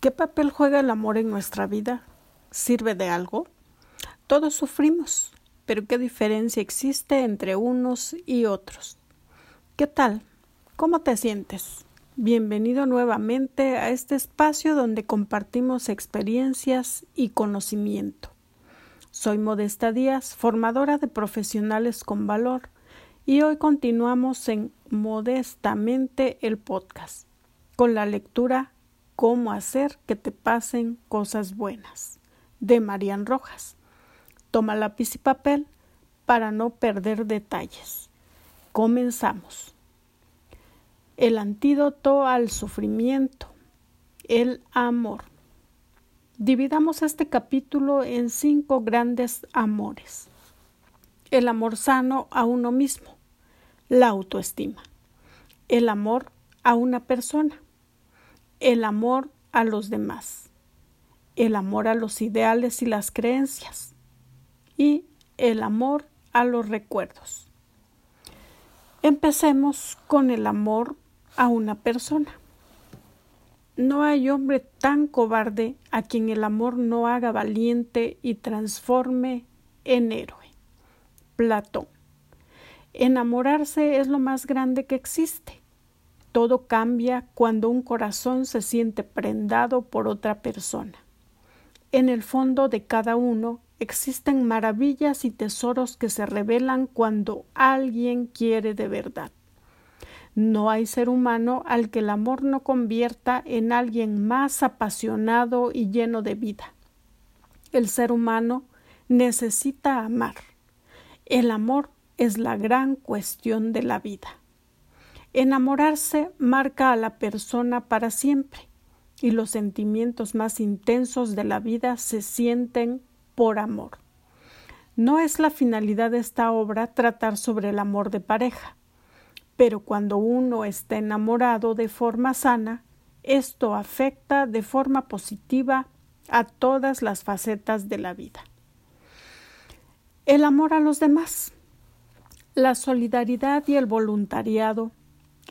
¿Qué papel juega el amor en nuestra vida? ¿Sirve de algo? Todos sufrimos, pero ¿qué diferencia existe entre unos y otros? ¿Qué tal? ¿Cómo te sientes? Bienvenido nuevamente a este espacio donde compartimos experiencias y conocimiento. Soy Modesta Díaz, formadora de profesionales con valor, y hoy continuamos en Modestamente el podcast, con la lectura Cómo hacer que te pasen cosas buenas, de Marian Rojas. Toma lápiz y papel para no perder detalles. Comenzamos. El antídoto al sufrimiento, el amor. Dividamos este capítulo en cinco grandes amores. El amor sano a uno mismo, la autoestima, el amor a una persona, el amor a los demás, el amor a los ideales y las creencias y el amor a los recuerdos. Empecemos con el amor a una persona. No hay hombre tan cobarde a quien el amor no haga valiente y transforme en héroe. Platón. Enamorarse es lo más grande que existe. Todo cambia cuando un corazón se siente prendado por otra persona. En el fondo de cada uno existen maravillas y tesoros que se revelan cuando alguien quiere de verdad. No hay ser humano al que el amor no convierta en alguien más apasionado y lleno de vida. El ser humano necesita amar. El amor es la gran cuestión de la vida. Enamorarse marca a la persona para siempre y los sentimientos más intensos de la vida se sienten por amor. No es la finalidad de esta obra tratar sobre el amor de pareja, pero cuando uno está enamorado de forma sana, esto afecta de forma positiva a todas las facetas de la vida. El amor a los demás. La solidaridad y el voluntariado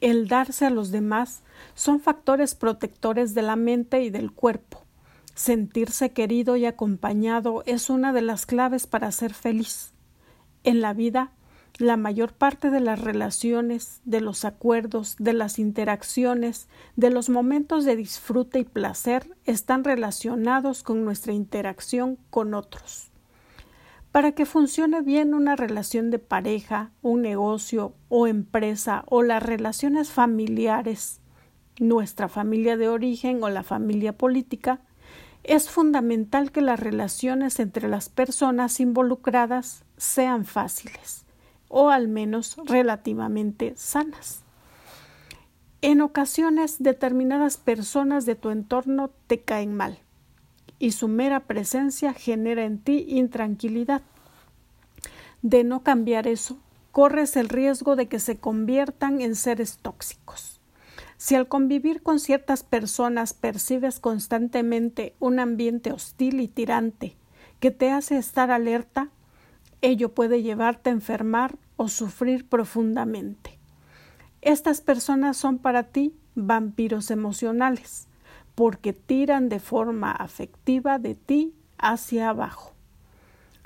el darse a los demás son factores protectores de la mente y del cuerpo. Sentirse querido y acompañado es una de las claves para ser feliz. En la vida, la mayor parte de las relaciones, de los acuerdos, de las interacciones, de los momentos de disfrute y placer están relacionados con nuestra interacción con otros. Para que funcione bien una relación de pareja, un negocio o empresa o las relaciones familiares, nuestra familia de origen o la familia política, es fundamental que las relaciones entre las personas involucradas sean fáciles o al menos relativamente sanas. En ocasiones determinadas personas de tu entorno te caen mal y su mera presencia genera en ti intranquilidad. De no cambiar eso, corres el riesgo de que se conviertan en seres tóxicos. Si al convivir con ciertas personas percibes constantemente un ambiente hostil y tirante que te hace estar alerta, ello puede llevarte a enfermar o sufrir profundamente. Estas personas son para ti vampiros emocionales porque tiran de forma afectiva de ti hacia abajo.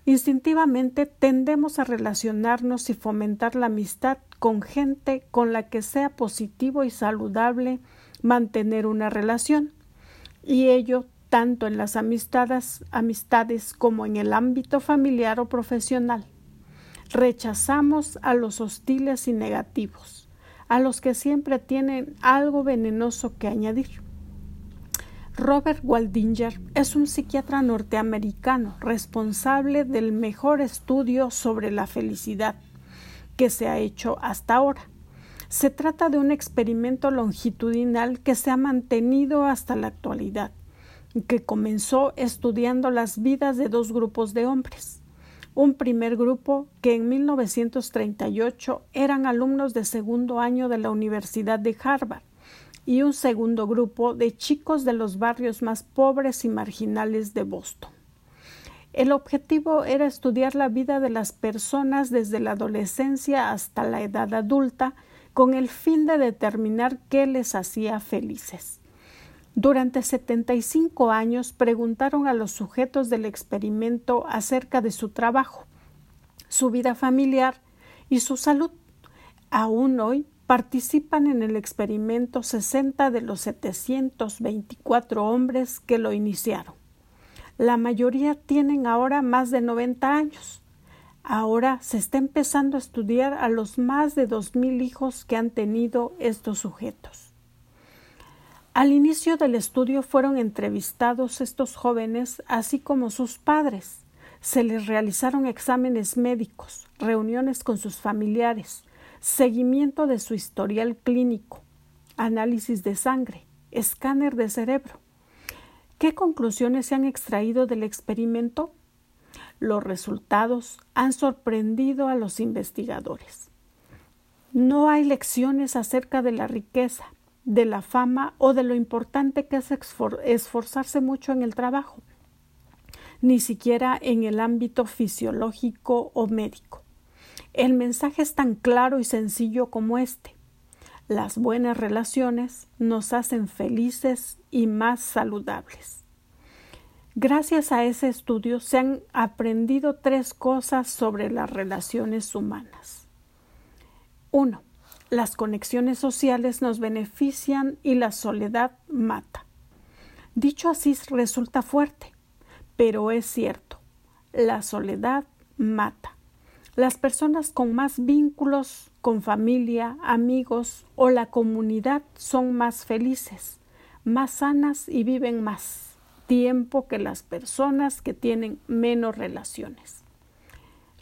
Instintivamente tendemos a relacionarnos y fomentar la amistad con gente con la que sea positivo y saludable mantener una relación, y ello tanto en las amistades, amistades como en el ámbito familiar o profesional. Rechazamos a los hostiles y negativos, a los que siempre tienen algo venenoso que añadir. Robert Waldinger es un psiquiatra norteamericano responsable del mejor estudio sobre la felicidad que se ha hecho hasta ahora. Se trata de un experimento longitudinal que se ha mantenido hasta la actualidad, que comenzó estudiando las vidas de dos grupos de hombres. Un primer grupo que en 1938 eran alumnos de segundo año de la Universidad de Harvard y un segundo grupo de chicos de los barrios más pobres y marginales de Boston. El objetivo era estudiar la vida de las personas desde la adolescencia hasta la edad adulta con el fin de determinar qué les hacía felices. Durante 75 años preguntaron a los sujetos del experimento acerca de su trabajo, su vida familiar y su salud. Aún hoy participan en el experimento 60 de los 724 hombres que lo iniciaron. La mayoría tienen ahora más de 90 años. Ahora se está empezando a estudiar a los más de 2.000 hijos que han tenido estos sujetos. Al inicio del estudio fueron entrevistados estos jóvenes, así como sus padres. Se les realizaron exámenes médicos, reuniones con sus familiares, seguimiento de su historial clínico, análisis de sangre, escáner de cerebro. ¿Qué conclusiones se han extraído del experimento? Los resultados han sorprendido a los investigadores. No hay lecciones acerca de la riqueza, de la fama o de lo importante que es esforzarse mucho en el trabajo, ni siquiera en el ámbito fisiológico o médico. El mensaje es tan claro y sencillo como este. Las buenas relaciones nos hacen felices y más saludables. Gracias a ese estudio se han aprendido tres cosas sobre las relaciones humanas. 1 las conexiones sociales nos benefician y la soledad mata. Dicho así resulta fuerte, pero es cierto. La soledad mata. Las personas con más vínculos con familia, amigos o la comunidad son más felices, más sanas y viven más tiempo que las personas que tienen menos relaciones.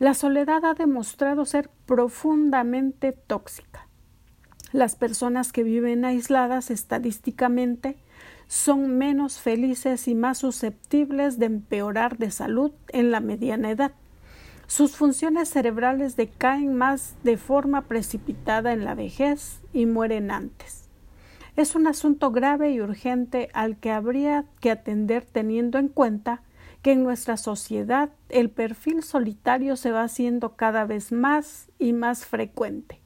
La soledad ha demostrado ser profundamente tóxica. Las personas que viven aisladas estadísticamente son menos felices y más susceptibles de empeorar de salud en la mediana edad. Sus funciones cerebrales decaen más de forma precipitada en la vejez y mueren antes. Es un asunto grave y urgente al que habría que atender teniendo en cuenta que en nuestra sociedad el perfil solitario se va haciendo cada vez más y más frecuente.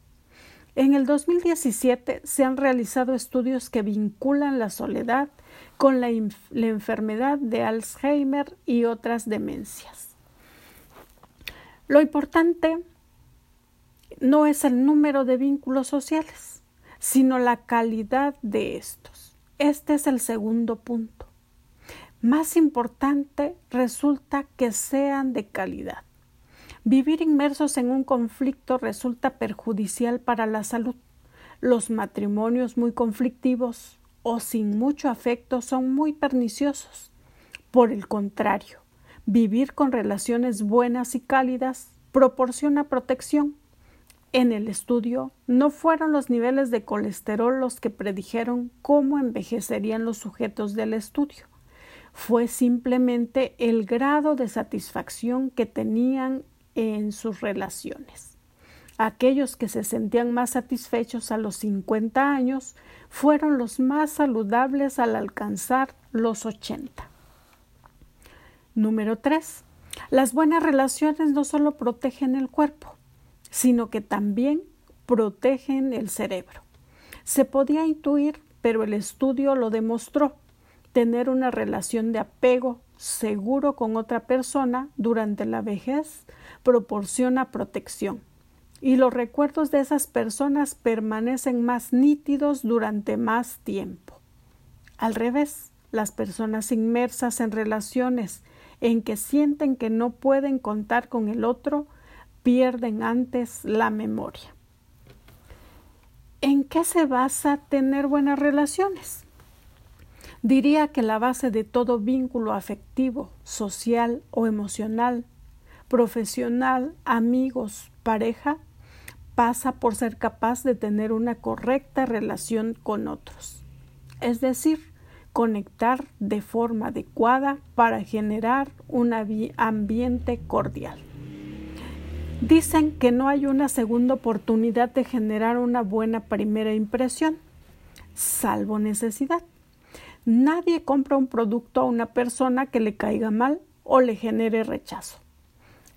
En el 2017 se han realizado estudios que vinculan la soledad con la, enfermedad de Alzheimer y otras demencias. Lo importante no es el número de vínculos sociales, sino la calidad de estos. Este es el segundo punto. Más importante resulta que sean de calidad. Vivir inmersos en un conflicto resulta perjudicial para la salud. Los matrimonios muy conflictivos o sin mucho afecto son muy perniciosos. Por el contrario, vivir con relaciones buenas y cálidas proporciona protección. En el estudio no fueron los niveles de colesterol los que predijeron cómo envejecerían los sujetos del estudio. Fue simplemente el grado de satisfacción que tenían en sus relaciones. Aquellos que se sentían más satisfechos a los 50 años fueron los más saludables al alcanzar los 80. Número 3. Las buenas relaciones no solo protegen el cuerpo, sino que también protegen el cerebro. Se podía intuir, pero el estudio lo demostró. Tener una relación de apego seguro con otra persona durante la vejez proporciona protección y los recuerdos de esas personas permanecen más nítidos durante más tiempo. Al revés, las personas inmersas en relaciones en que sienten que no pueden contar con el otro pierden antes la memoria. ¿En qué se basa tener buenas relaciones? Diría que la base de todo vínculo afectivo, social o emocional profesional, amigos, pareja, pasa por ser capaz de tener una correcta relación con otros. Es decir, conectar de forma adecuada para generar un ambiente cordial. Dicen que no hay una segunda oportunidad de generar una buena primera impresión, salvo necesidad. Nadie compra un producto a una persona que le caiga mal o le genere rechazo.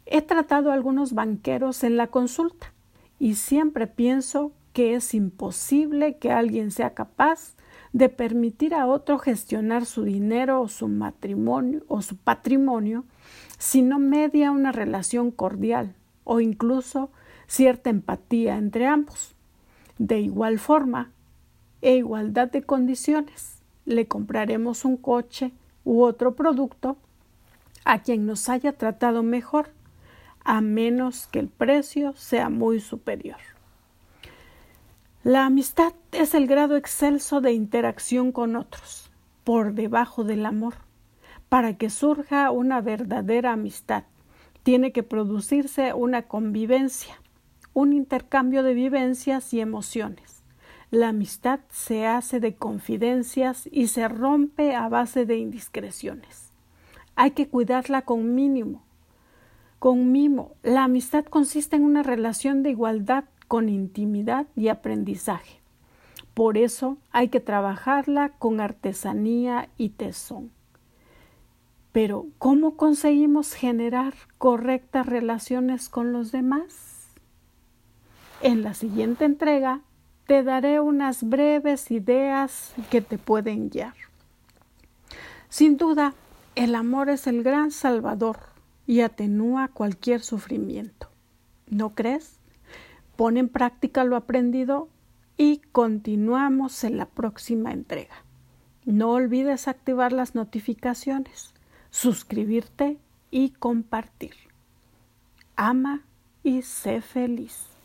He tratado a algunos banqueros en la consulta y siempre pienso que es imposible que alguien sea capaz de permitir a otro gestionar su dinero o su matrimonio o su patrimonio si no media una relación cordial o incluso cierta empatía entre ambos. De igual forma e igualdad de condiciones, le compraremos un coche u otro producto a quien nos haya tratado mejor, a menos que el precio sea muy superior. La amistad es el grado excelso de interacción con otros, por debajo del amor. Para que surja una verdadera amistad, tiene que producirse una convivencia, un intercambio de vivencias y emociones. La amistad se hace de confidencias y se rompe a base de indiscreciones. Hay que cuidarla con mínimo, con mimo. La amistad consiste en una relación de igualdad con intimidad y aprendizaje. Por eso hay que trabajarla con artesanía y tesón. Pero, ¿cómo conseguimos generar correctas relaciones con los demás? En la siguiente entrega te daré unas breves ideas que te pueden guiar. Sin duda, el amor es el gran salvador y atenúa cualquier sufrimiento. ¿No crees? Pon en práctica lo aprendido y continuamos en la próxima entrega. No olvides activar las notificaciones, suscribirte y compartir. Ama y sé feliz.